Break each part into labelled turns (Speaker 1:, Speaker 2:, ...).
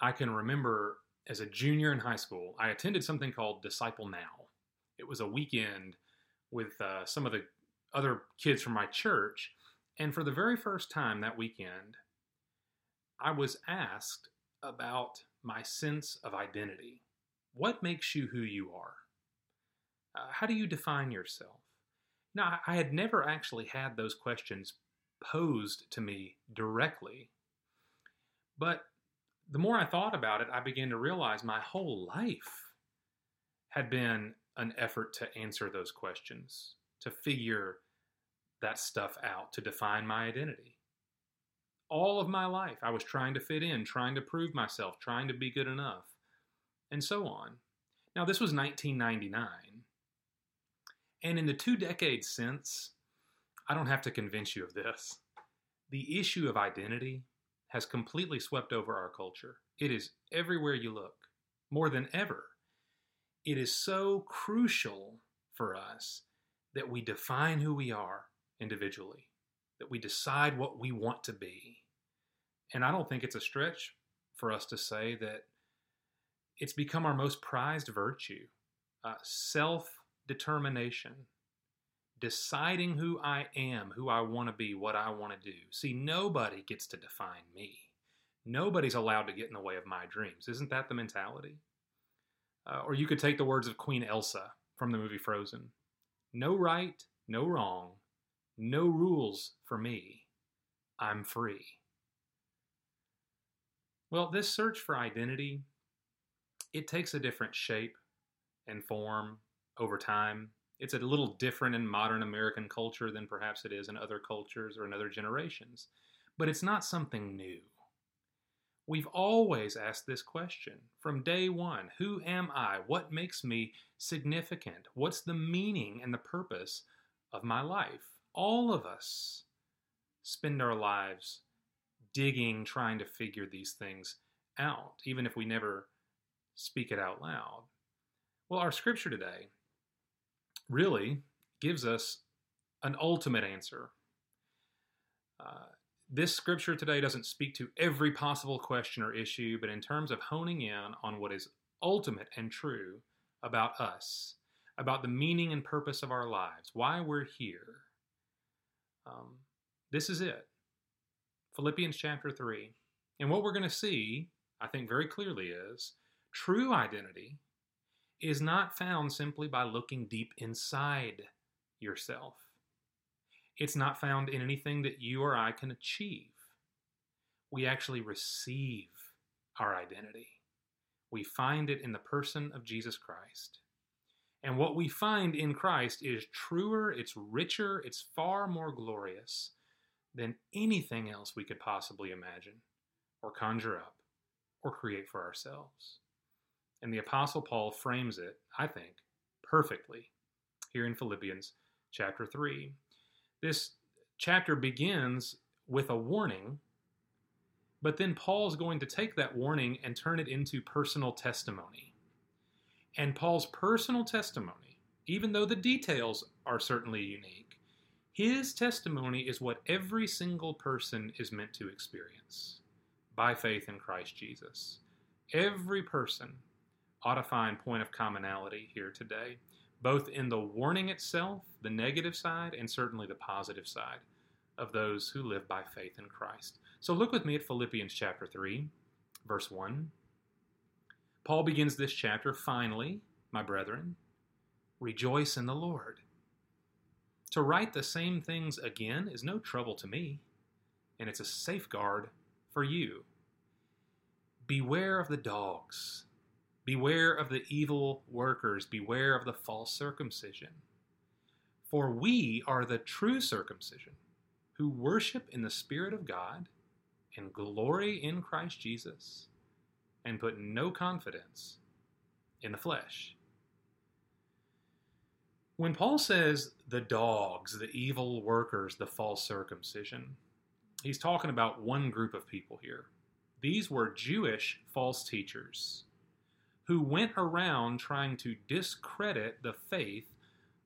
Speaker 1: I can remember as a junior in high school, I attended something called Disciple Now. It was a weekend with uh, some of the other kids from my church. And for the very first time that weekend, I was asked about my sense of identity. What makes you who you are? Uh, how do you define yourself? Now, I had never actually had those questions posed to me directly. But the more I thought about it, I began to realize my whole life had been an effort to answer those questions, to figure that stuff out, to define my identity. All of my life, I was trying to fit in, trying to prove myself, trying to be good enough, and so on. Now, this was 1999. And in the two decades since, I don't have to convince you of this. The issue of identity has completely swept over our culture. It is everywhere you look, more than ever. It is so crucial for us that we define who we are individually, that we decide what we want to be. And I don't think it's a stretch for us to say that it's become our most prized virtue uh, self determination, deciding who I am, who I want to be, what I want to do. See, nobody gets to define me. Nobody's allowed to get in the way of my dreams. Isn't that the mentality? Uh, or you could take the words of Queen Elsa from the movie Frozen No right, no wrong, no rules for me. I'm free. Well, this search for identity, it takes a different shape and form over time. It's a little different in modern American culture than perhaps it is in other cultures or in other generations, but it's not something new. We've always asked this question from day one Who am I? What makes me significant? What's the meaning and the purpose of my life? All of us spend our lives digging, trying to figure these things out, even if we never speak it out loud. Well, our scripture today really gives us an ultimate answer. Uh, this scripture today doesn't speak to every possible question or issue, but in terms of honing in on what is ultimate and true about us, about the meaning and purpose of our lives, why we're here, um, this is it. Philippians chapter 3. And what we're going to see, I think very clearly, is true identity is not found simply by looking deep inside yourself. It's not found in anything that you or I can achieve. We actually receive our identity. We find it in the person of Jesus Christ. And what we find in Christ is truer, it's richer, it's far more glorious than anything else we could possibly imagine or conjure up or create for ourselves. And the Apostle Paul frames it, I think, perfectly here in Philippians chapter 3. This chapter begins with a warning, but then Paul's going to take that warning and turn it into personal testimony. And Paul's personal testimony, even though the details are certainly unique, his testimony is what every single person is meant to experience by faith in Christ Jesus. Every person ought point of commonality here today, both in the warning itself, the negative side, and certainly the positive side of those who live by faith in Christ. So look with me at Philippians chapter 3, verse 1. Paul begins this chapter finally, my brethren, rejoice in the Lord. To write the same things again is no trouble to me, and it's a safeguard for you. Beware of the dogs Beware of the evil workers, beware of the false circumcision. For we are the true circumcision, who worship in the Spirit of God and glory in Christ Jesus, and put no confidence in the flesh. When Paul says the dogs, the evil workers, the false circumcision, he's talking about one group of people here. These were Jewish false teachers who went around trying to discredit the faith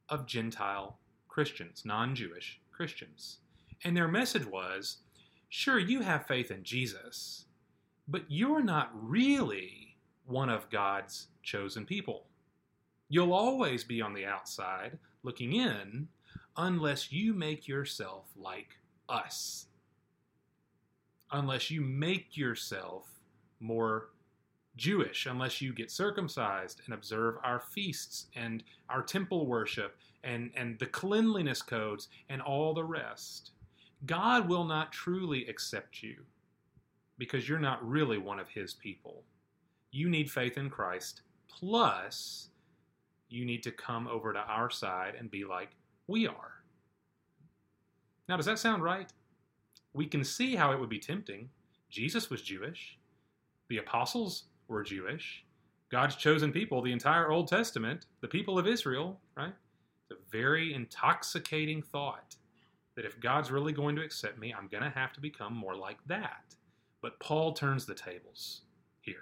Speaker 1: of Gentile Christians, non Jewish Christians. And their message was sure, you have faith in Jesus, but you're not really one of God's chosen people. You'll always be on the outside looking in unless you make yourself like us. Unless you make yourself more Jewish, unless you get circumcised and observe our feasts and our temple worship and, and the cleanliness codes and all the rest. God will not truly accept you because you're not really one of His people. You need faith in Christ, plus, you need to come over to our side and be like we are. Now, does that sound right? We can see how it would be tempting. Jesus was Jewish, the apostles were Jewish. God's chosen people, the entire Old Testament, the people of Israel, right? It's a very intoxicating thought that if God's really going to accept me, I'm going to have to become more like that. But Paul turns the tables here.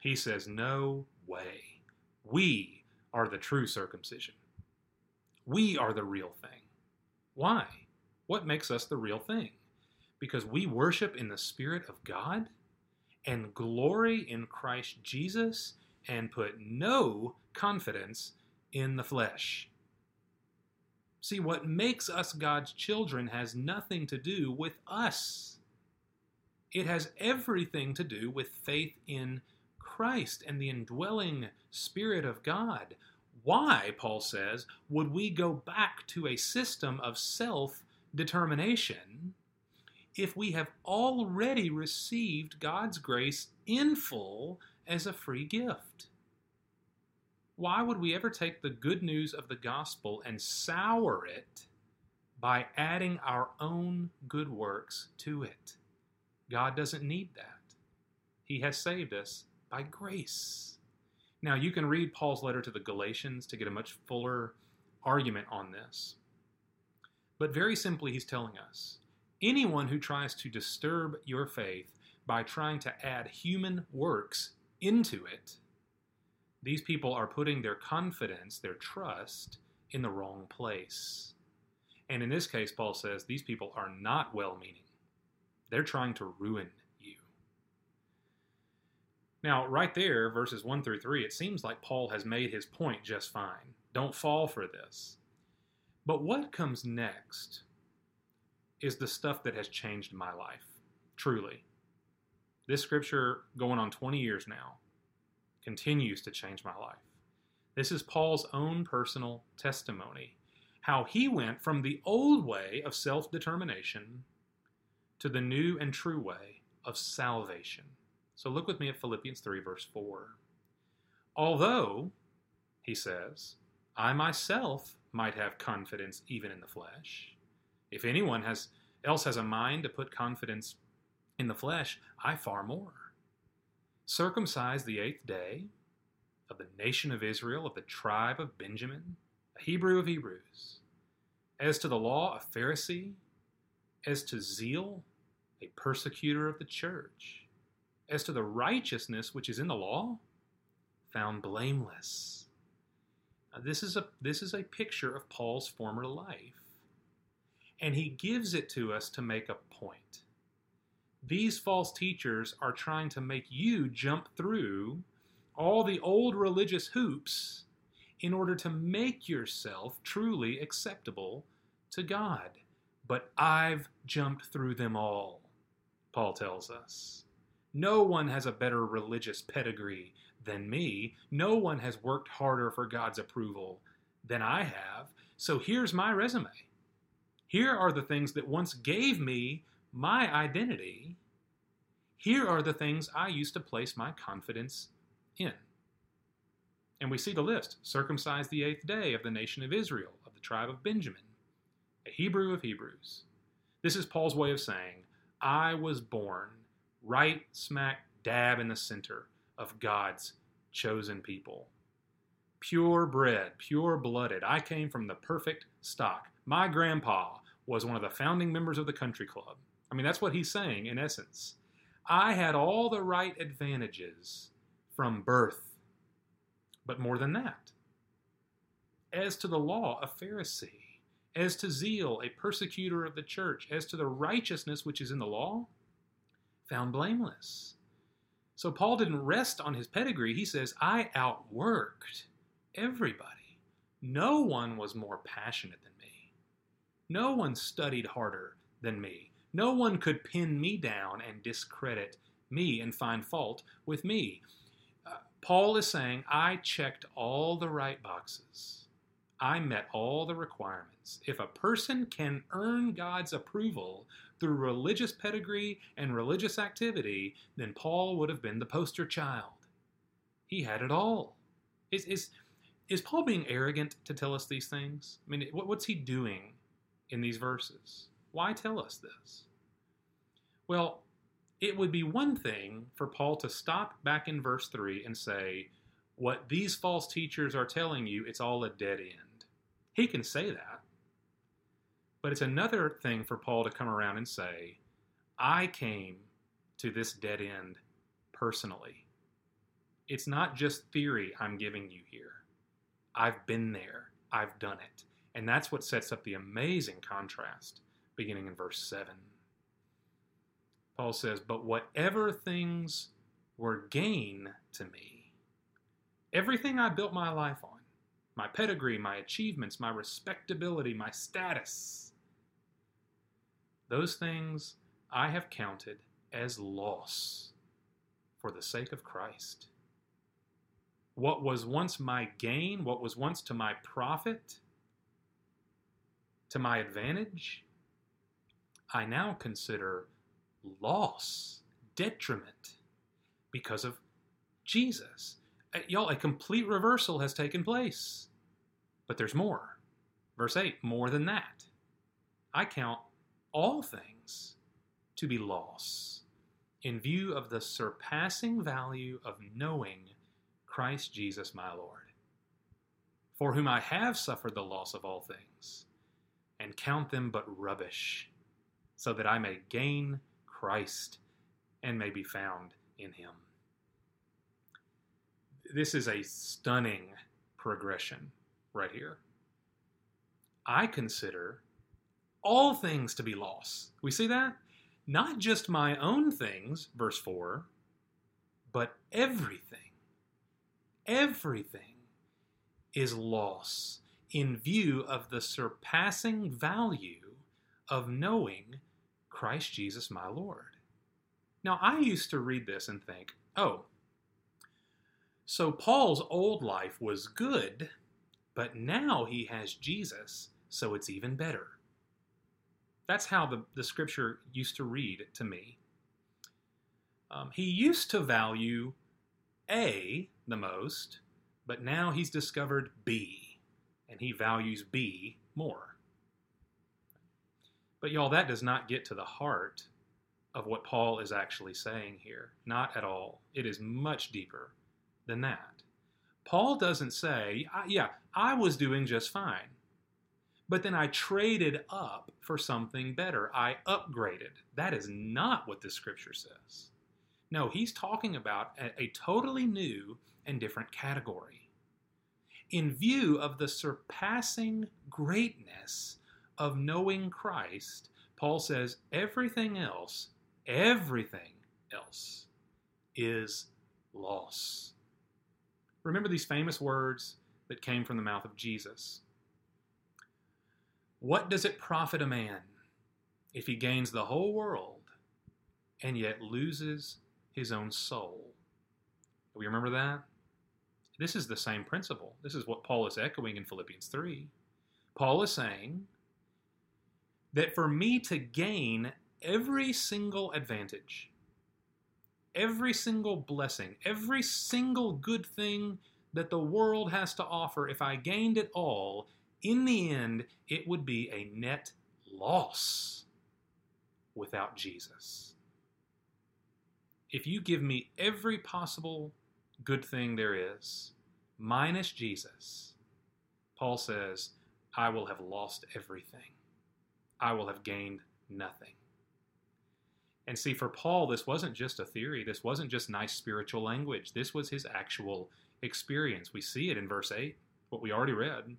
Speaker 1: He says, No way. We are the true circumcision. We are the real thing. Why? What makes us the real thing? Because we worship in the Spirit of God and glory in Christ Jesus and put no confidence in the flesh. See, what makes us God's children has nothing to do with us. It has everything to do with faith in Christ and the indwelling Spirit of God. Why, Paul says, would we go back to a system of self determination if we have already received God's grace in full as a free gift? Why would we ever take the good news of the gospel and sour it by adding our own good works to it? God doesn't need that. He has saved us by grace. Now, you can read Paul's letter to the Galatians to get a much fuller argument on this. But very simply, he's telling us anyone who tries to disturb your faith by trying to add human works into it, these people are putting their confidence, their trust, in the wrong place. And in this case, Paul says these people are not well meaning, they're trying to ruin you. Now, right there, verses 1 through 3, it seems like Paul has made his point just fine. Don't fall for this. But what comes next is the stuff that has changed my life, truly. This scripture, going on 20 years now, continues to change my life. This is Paul's own personal testimony how he went from the old way of self determination to the new and true way of salvation. So look with me at Philippians 3, verse 4. Although, he says, I myself might have confidence even in the flesh. If anyone has else has a mind to put confidence in the flesh, I far more. Circumcised the eighth day of the nation of Israel, of the tribe of Benjamin, a Hebrew of Hebrews. As to the law, a Pharisee. As to zeal, a persecutor of the church. As to the righteousness which is in the law, found blameless. Uh, this is a this is a picture of Paul's former life. And he gives it to us to make a point. These false teachers are trying to make you jump through all the old religious hoops in order to make yourself truly acceptable to God. But I've jumped through them all, Paul tells us. No one has a better religious pedigree than me. No one has worked harder for God's approval than I have. So here's my resume. Here are the things that once gave me my identity. Here are the things I used to place my confidence in. And we see the list circumcised the eighth day of the nation of Israel, of the tribe of Benjamin, a Hebrew of Hebrews. This is Paul's way of saying, I was born right smack dab in the center of God's chosen people. Pure bred, pure blooded. I came from the perfect stock. My grandpa was one of the founding members of the country club. I mean, that's what he's saying in essence. I had all the right advantages from birth, but more than that. As to the law, a Pharisee. As to zeal, a persecutor of the church. As to the righteousness which is in the law, found blameless. So Paul didn't rest on his pedigree. He says, I outworked everybody. No one was more passionate than. No one studied harder than me. No one could pin me down and discredit me and find fault with me. Uh, Paul is saying, I checked all the right boxes. I met all the requirements. If a person can earn God's approval through religious pedigree and religious activity, then Paul would have been the poster child. He had it all. Is, is, is Paul being arrogant to tell us these things? I mean, what's he doing in these verses? Why tell us this? Well, it would be one thing for Paul to stop back in verse 3 and say, What these false teachers are telling you, it's all a dead end. He can say that. But it's another thing for Paul to come around and say, I came to this dead end personally. It's not just theory I'm giving you here. I've been there, I've done it. And that's what sets up the amazing contrast beginning in verse 7. Paul says, But whatever things were gain to me, everything I built my life on, my pedigree, my achievements, my respectability, my status, those things I have counted as loss for the sake of Christ. What was once my gain, what was once to my profit, to my advantage, I now consider loss, detriment, because of Jesus. Uh, y'all, a complete reversal has taken place. But there's more. Verse 8 more than that. I count all things to be loss in view of the surpassing value of knowing Christ Jesus my Lord, for whom I have suffered the loss of all things, and count them but rubbish, so that I may gain Christ and may be found in him. This is a stunning progression right here. I consider all things to be lost. We see that? Not just my own things, verse 4, but everything. Everything is loss in view of the surpassing value of knowing Christ Jesus my Lord. Now, I used to read this and think, oh, so Paul's old life was good, but now he has Jesus, so it's even better. That's how the, the scripture used to read to me. Um, he used to value A the most, but now he's discovered B, and he values B more. But y'all, that does not get to the heart of what Paul is actually saying here. Not at all. It is much deeper than that. Paul doesn't say, yeah, I was doing just fine but then I traded up for something better. I upgraded. That is not what the scripture says. No, he's talking about a, a, totally new and different category. In view of the surpassing greatness of knowing Christ, Paul says everything else, everything else is loss. Remember these famous words that came from the mouth of Jesus what does it profit a man if he gains the whole world and yet loses his own soul? Do we remember that? This is the same principle. This is what Paul is echoing in Philippians 3. Paul is saying that for me to gain every single advantage, every single blessing, every single good thing that the world has to offer, if I gained it all, in the end, it would be a net loss without Jesus. If you give me every possible good thing there is, minus Jesus, Paul says, I will have lost everything. I will have gained nothing. And see, for Paul, this wasn't just a theory. This wasn't just nice spiritual language. This was his actual experience. We see it in verse 8, what we already read.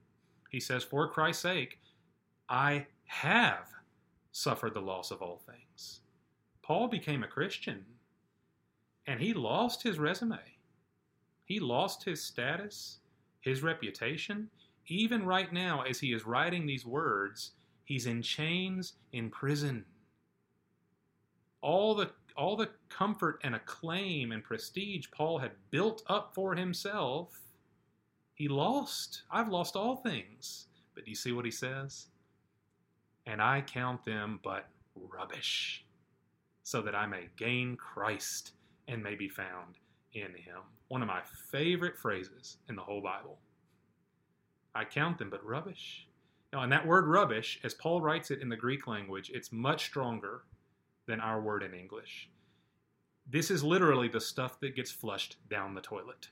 Speaker 1: He says, For Christ's sake, I have suffered the loss of all things. Paul became a Christian. And he lost his resume. He lost his status, his reputation. Even right now, as he is writing these words, he's in chains in prison. All the all the comfort and acclaim and prestige Paul had built up for himself, he lost. I've lost all things. But do you see what he says? And I count them but rubbish, so that I may gain Christ and may be found in him. One of my favorite phrases in the whole Bible. I count them but rubbish. Now, and that word rubbish, as Paul writes it in the Greek language, it's much stronger than our word in English. This is literally the stuff that gets flushed down the toilet.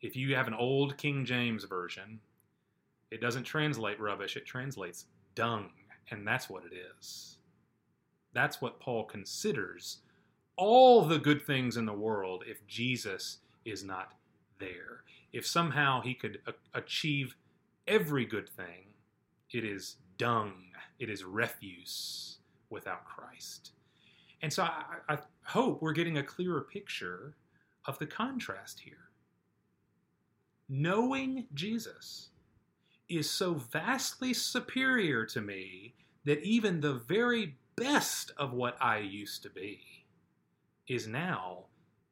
Speaker 1: If you have an old King James version, it doesn't translate rubbish, it translates dung, and that's what it is. That's what Paul considers all the good things in the world if Jesus is not there. If somehow he could a- achieve every good thing, it is dung, it is refuse without Christ. And so I, I hope we're getting a clearer picture of the contrast here. Knowing Jesus is so vastly superior to me that even the very best of what I used to be is now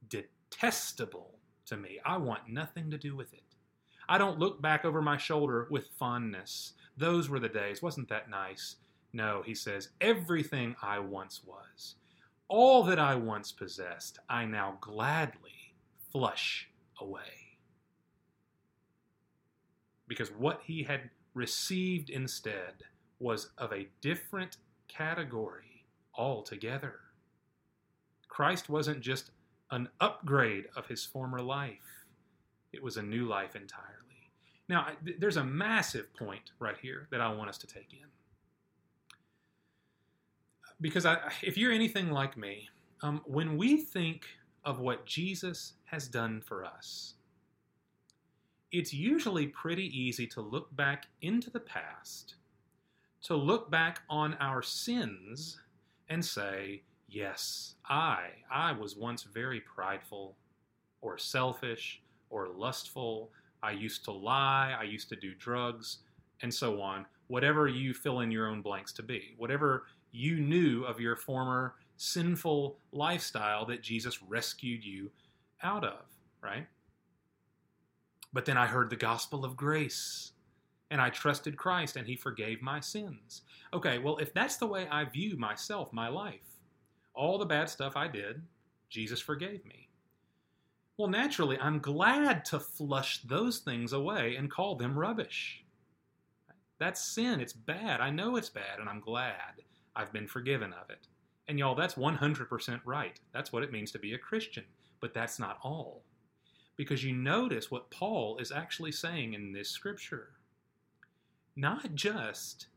Speaker 1: detestable to me. I want nothing to do with it. I don't look back over my shoulder with fondness. Those were the days. Wasn't that nice? No, he says, everything I once was, all that I once possessed, I now gladly flush away. Because what he had received instead was of a different category altogether. Christ wasn't just an upgrade of his former life, it was a new life entirely. Now, there's a massive point right here that I want us to take in because I, if you're anything like me, um, when we think of what Jesus has done for us, it's usually pretty easy to look back into the past, to look back on our sins and say, Yes, I, I was once very prideful or selfish or lustful. I used to lie. I used to do drugs and so on. Whatever you fill in your own blanks to be, whatever you knew of your former sinful lifestyle that Jesus rescued you out of, right? But then I heard the gospel of grace and I trusted Christ and he forgave my sins. Okay, well, if that's the way I view myself, my life, all the bad stuff I did, Jesus forgave me. Well, naturally, I'm glad to flush those things away and call them rubbish. That's sin. It's bad. I know it's bad, and I'm glad. I've been forgiven of it. And y'all, that's 100% right. That's what it means to be a Christian. But that's not all. Because you notice what Paul is actually saying in this scripture. Not just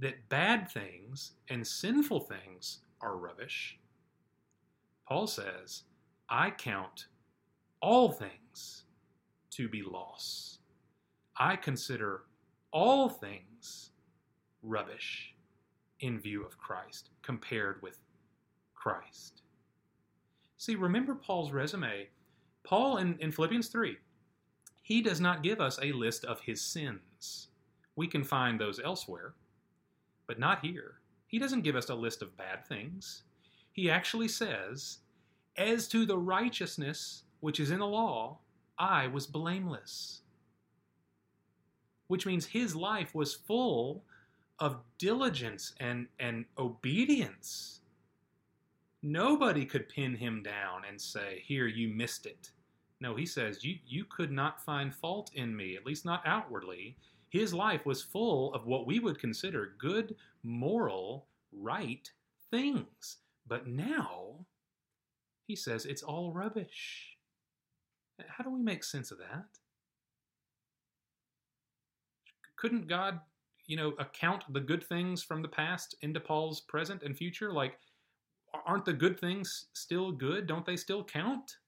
Speaker 1: that bad things and sinful things are rubbish. Paul says, I count all things to be loss. I consider all things rubbish in view of Christ, compared with Christ. See, remember Paul's resume. Paul in, in Philippians 3, he does not give us a list of his sins. We can find those elsewhere, but not here. He doesn't give us a list of bad things. He actually says, As to the righteousness which is in the law, I was blameless. Which means his life was full of diligence and, and obedience. Nobody could pin him down and say, Here, you missed it. No, he says, you, you could not find fault in me, at least not outwardly. His life was full of what we would consider good, moral, right things. But now, he says, it's all rubbish. How do we make sense of that? Couldn't God you know, account the good things from the past into Paul's present and future? Like, aren't the good things still good? Don't they still count?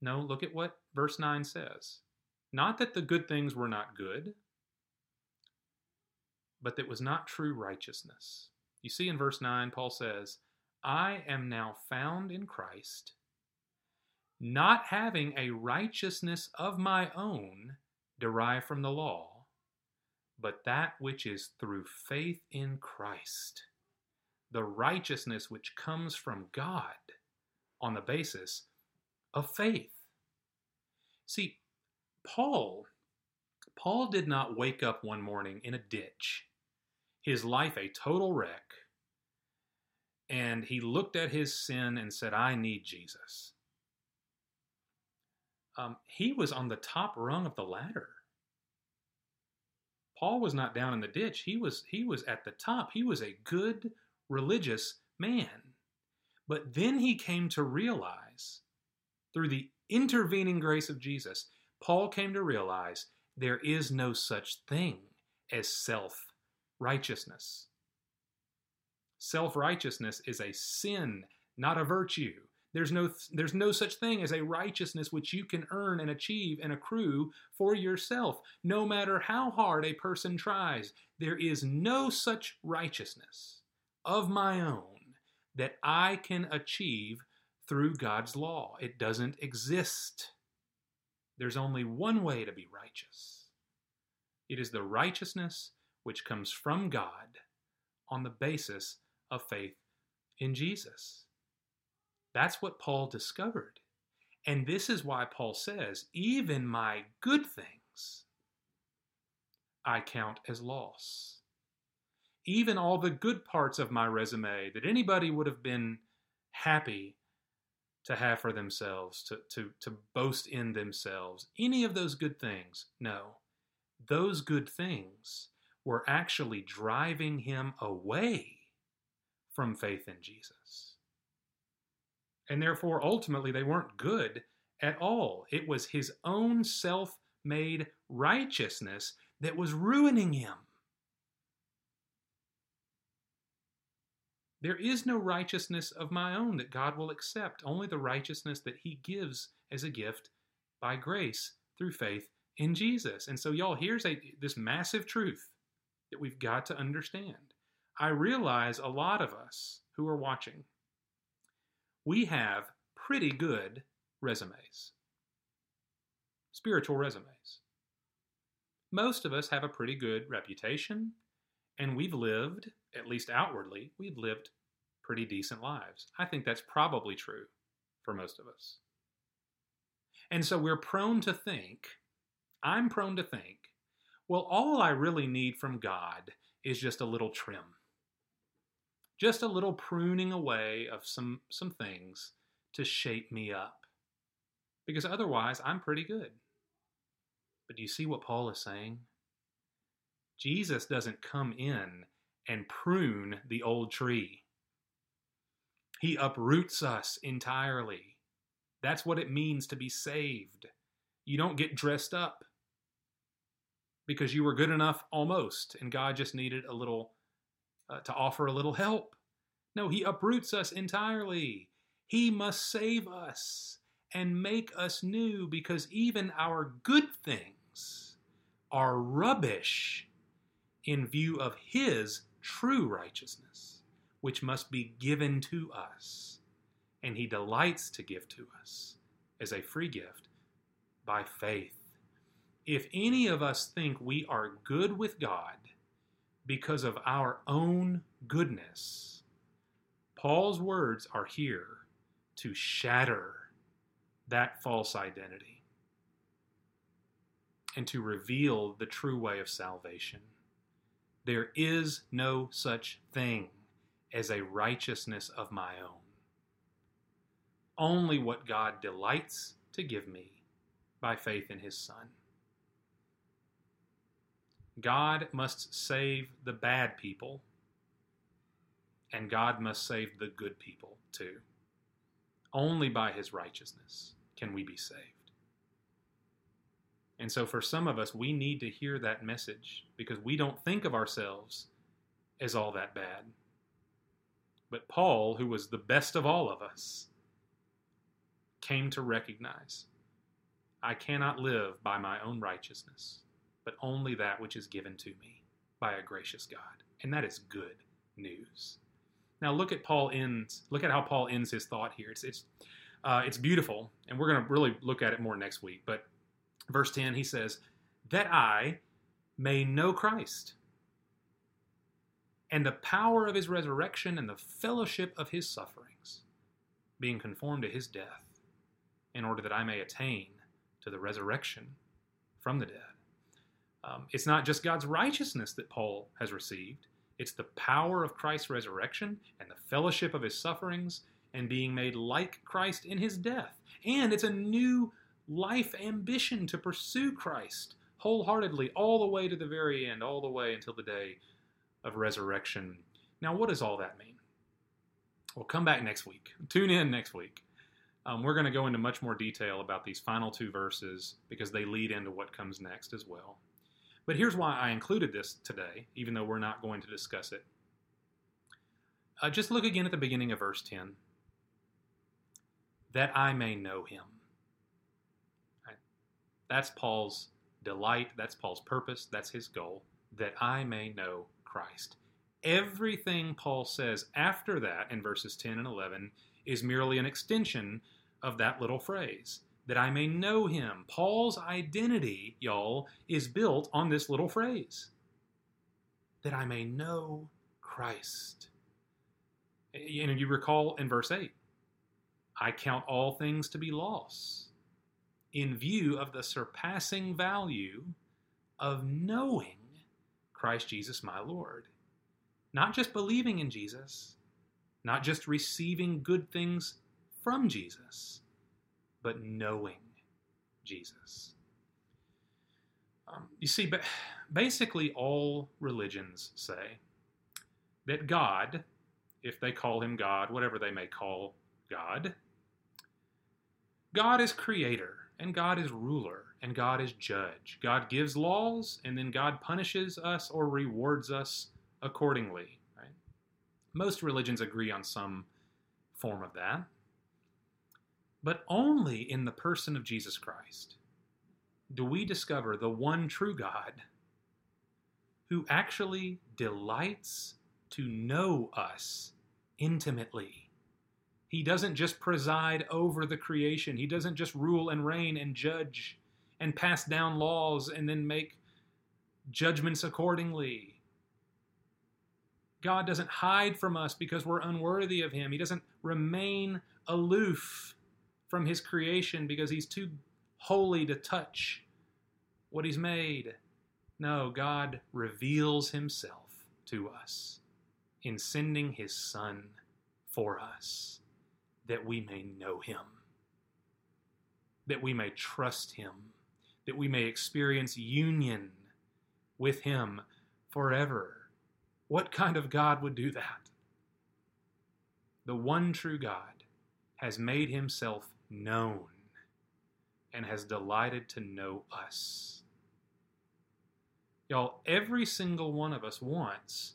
Speaker 1: No, look at what verse 9 says. Not that the good things were not good, but that was not true righteousness. You see in verse 9, Paul says, I am now found in Christ, not having a righteousness of my own derived from the law, but that which is through faith in Christ, the righteousness which comes from God on the basis of faith. See, Paul Paul did not wake up one morning in a ditch, his life a total wreck, and he looked at his sin and said, I need Jesus. Um, he was on the top rung of the ladder. Paul was not down in the ditch. He was he was at the top. He was a good religious man. But then he came to realize through the intervening grace of Jesus, Paul came to realize there is no such thing as self righteousness. Self righteousness is a sin, not a virtue. There's no, there's no such thing as a righteousness which you can earn and achieve and accrue for yourself. No matter how hard a person tries, there is no such righteousness of my own that I can achieve through God's law. It doesn't exist. There's only one way to be righteous it is the righteousness which comes from God on the basis of faith in Jesus. That's what Paul discovered. And this is why Paul says, even my good things I count as loss. Even all the good parts of my resume that anybody would have been happy to have for themselves, to, to, to boast in themselves, any of those good things. No. Those good things were actually driving him away from faith in Jesus. And therefore, ultimately, they weren't good at all. It was his own self made righteousness that was ruining him. There is no righteousness of my own that God will accept, only the righteousness that He gives as a gift by grace through faith in Jesus. And so, y'all, here's a this massive truth that we've got to understand. I realize a lot of us who are watching, we have pretty good resumes, spiritual resumes. Most of us have a pretty good reputation, and we've lived, at least outwardly, we've lived pretty decent lives. I think that's probably true for most of us. And so we're prone to think, I'm prone to think, well, all I really need from God is just a little trim. Just a little pruning away of some, some things to shape me up. Because otherwise, I'm pretty good. But do you see what Paul is saying? Jesus doesn't come in and prune the old tree. He uproots us entirely. That's what it means to be saved. You don't get dressed up because you were good enough almost, and God just needed a little uh, to offer a little help. No, He uproots us entirely. He must save us and make us new because even our good things are rubbish in view of His true righteousness, which must be given to us. And He delights to give to us as a free gift by faith. If any of us think we are good with God because of our own goodness, Paul's words are here to shatter that false identity and to reveal the true way of salvation. There is no such thing as a righteousness of my own. Only what God delights to give me by faith in His Son. God must save the bad people, and God must save the good people too. Only by His righteousness can we be saved. And so, for some of us, we need to hear that message because we don't think of ourselves as all that bad. But Paul, who was the best of all of us, came to recognize I cannot live by my own righteousness, but only that which is given to me by a gracious God. And that is good news. Now look at Paul ends look at how Paul ends his thought here. It's, it's Uh, it's beautiful, and we're going to really look at it more next week. But verse 10, he says, That I may know Christ and the power of his resurrection and the fellowship of his sufferings, being conformed to his death, in order that I may attain to the resurrection from the dead. Um, it's not just God's righteousness that Paul has received, it's the power of Christ's resurrection and the fellowship of his sufferings and being made like Christ in his death. And it's a new life ambition to pursue Christ wholeheartedly all the way to the very end, all the way until the day of resurrection. Now, what does all that mean? We'll come back next week. Tune in next week. Um, we're going to go into much more detail about these final two verses because they lead into what comes next as well. But here's why I included this today, even though we're not going to discuss it. Uh, just look again at the beginning of verse 10 that I may know him. That's Paul's delight, that's Paul's purpose, that's his goal, that I may know Christ. Everything Paul says after that in verses 10 and 11 is merely an extension of that little phrase that I may know him. Paul's identity, y'all, is built on this little phrase that I may know Christ. And you recall in verse 8, I count all things to be loss in view of the surpassing value of knowing Christ Jesus my Lord. Not just believing in Jesus, not just receiving good things from Jesus, but knowing Jesus. Um, you see, but basically, all religions say that God, if they call him God, whatever they may call God, God is creator, and God is ruler, and God is judge. God gives laws, and then God punishes us or rewards us accordingly. Right? Most religions agree on some form of that but only in the person of Jesus Christ do we discover the one true God who actually delights to know us intimately. He doesn't just preside over the creation, He doesn't just rule and reign and judge and pass down laws and then make judgments accordingly. God doesn't hide from us because we're unworthy of Him. He doesn't remain aloof from his creation because he's too holy to touch what he's made. No, God reveals himself to us in sending his Son for us that we may know him, that we may trust him, that we may experience union with him forever. What kind of God would do that? The one true God has made himself known and has delighted to know us. Y'all, every single one of us wants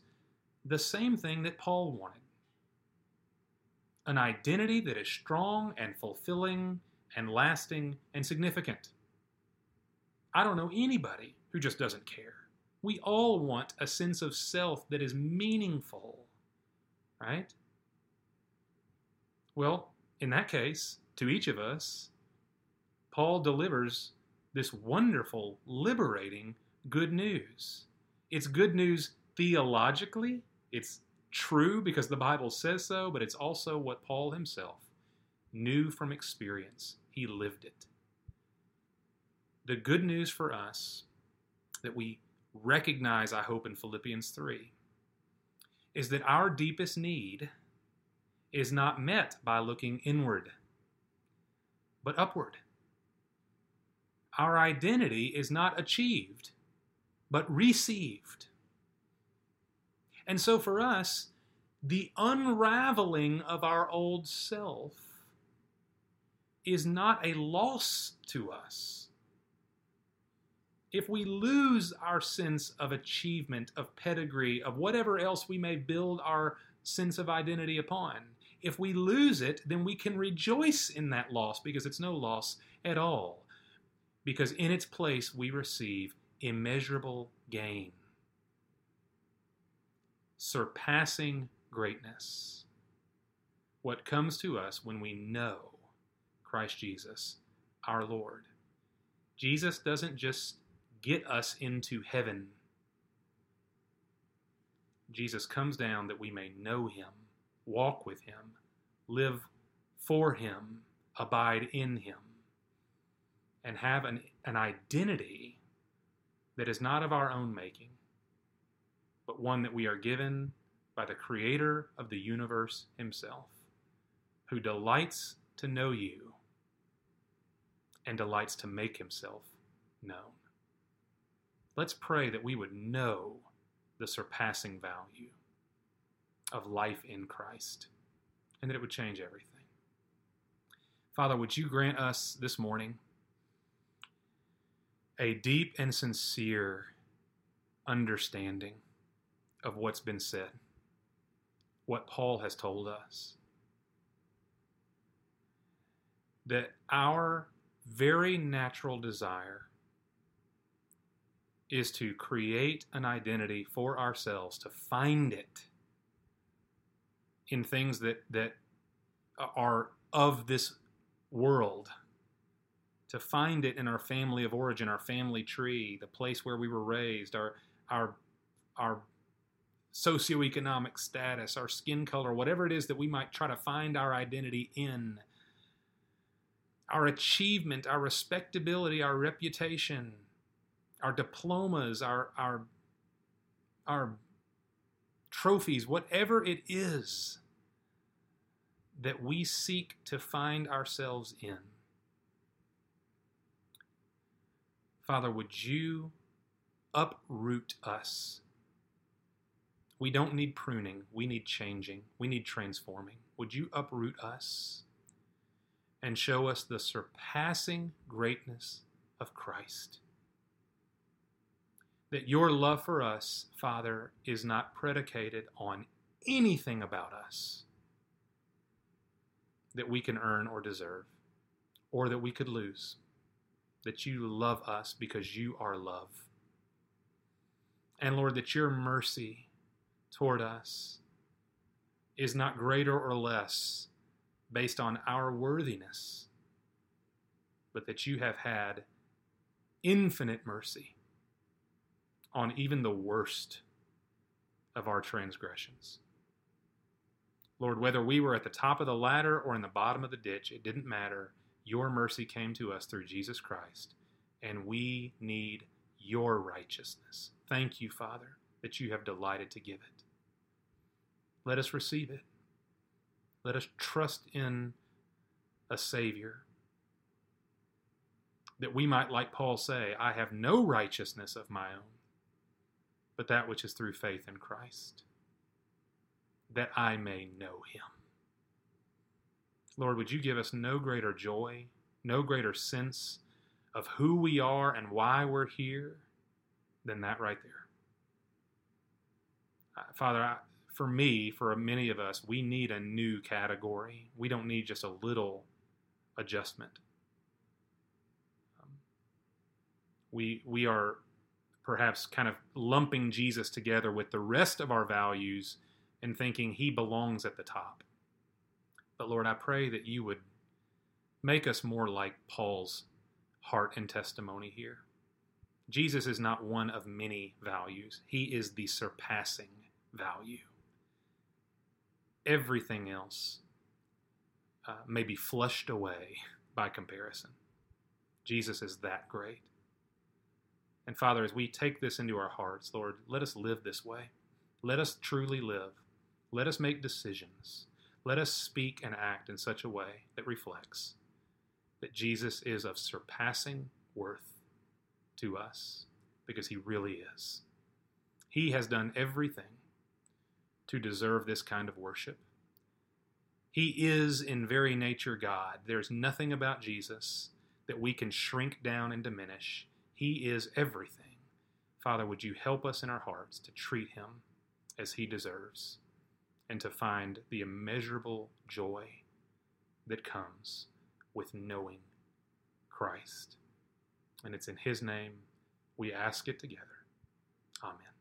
Speaker 1: the same thing that Paul wanted an identity that is strong and fulfilling and lasting and significant. I don't know anybody who just doesn't care. We all want a sense of self that is meaningful, right? Well, in that case, to each of us, Paul delivers this wonderful, liberating good news. It's good news theologically, it's true because the Bible says so, but it's also what Paul himself knew from experience. He lived it. The good news for us that we recognize, I hope, in Philippians 3 is that our deepest need is not met by looking inward but upward. Our identity is not achieved, but received. And so for us, the unraveling of our old self is not a loss to us. If we lose our sense of achievement, of pedigree, of whatever else we may build our sense of identity upon, if we lose it, then we can rejoice in that loss because it's no loss at all. Because in its place we receive immeasurable gain, surpassing greatness. What comes to us when we know Christ Jesus, our Lord. Jesus doesn't just get us into heaven. Jesus comes down that we may know him, walk with him, live for him, abide in him, and have an, an identity that is not of our own making, but one that we are given by the Creator of the universe Himself, who delights to know you and delights to make Himself known. Let's pray that we would know the surpassing value of life in Christ and that it would change everything. Father, would you grant us this morning a deep and sincere understanding of what's been said, what Paul has told us. That our very natural desire is to create an identity for ourselves, to find it in things that, that are of this world to find it in our family of origin, our family tree, the place where we were raised, our our our socioeconomic status, our skin color, whatever it is that we might try to find our identity in. Our achievement, our respectability, our reputation, our diplomas, our our our trophies, whatever it is that we seek to find ourselves in. Father, would you uproot us? We don't need pruning. We need changing. We need transforming. Would you uproot us and show us the surpassing greatness of Christ? That your love for us, Father, is not predicated on anything about us that we can earn or deserve, or that we could lose that you love us because you are love. And Lord, that your mercy toward us is not greater or less based on our worthiness, but that you have had infinite mercy on even the worst of our transgressions. Lord, whether we were at the top of the ladder or in the bottom of the ditch, it didn't matter. Your mercy came to us through Jesus Christ, and we need your righteousness. Thank you, Father, that you have delighted to give it. Let us receive it. Let us trust in a Savior. That we might, like Paul, say, I have no righteousness of my own, but that which is through faith in Christ, that I may know him. Lord, would you give us no greater joy, no greater sense of who we are and why we're here than that right there. Uh, Father, I, for me, for many of us, we need a new category. We don't need just a little adjustment. Um, we we are perhaps kind of lumping Jesus together with the rest of our values and thinking he belongs at the top. But Lord, I pray that you would make us more like Paul's heart and testimony here. Jesus is not one of many values, he is the surpassing value. Everything else uh, may be flushed away by comparison. Jesus is that great. And Father, as we take this into our hearts, Lord, let us live this way. Let us truly live. Let us make decisions let us speak and act in such a way that reflects that Jesus is of surpassing worth to us because he really is. He has done everything to deserve this kind of worship. He is in very nature God. There's nothing about Jesus that we can shrink down and diminish. He is everything. Father, would you help us in our hearts to treat him as he deserves? and to find the immeasurable joy that comes with knowing Christ. And it's in His name we ask it together. Amen.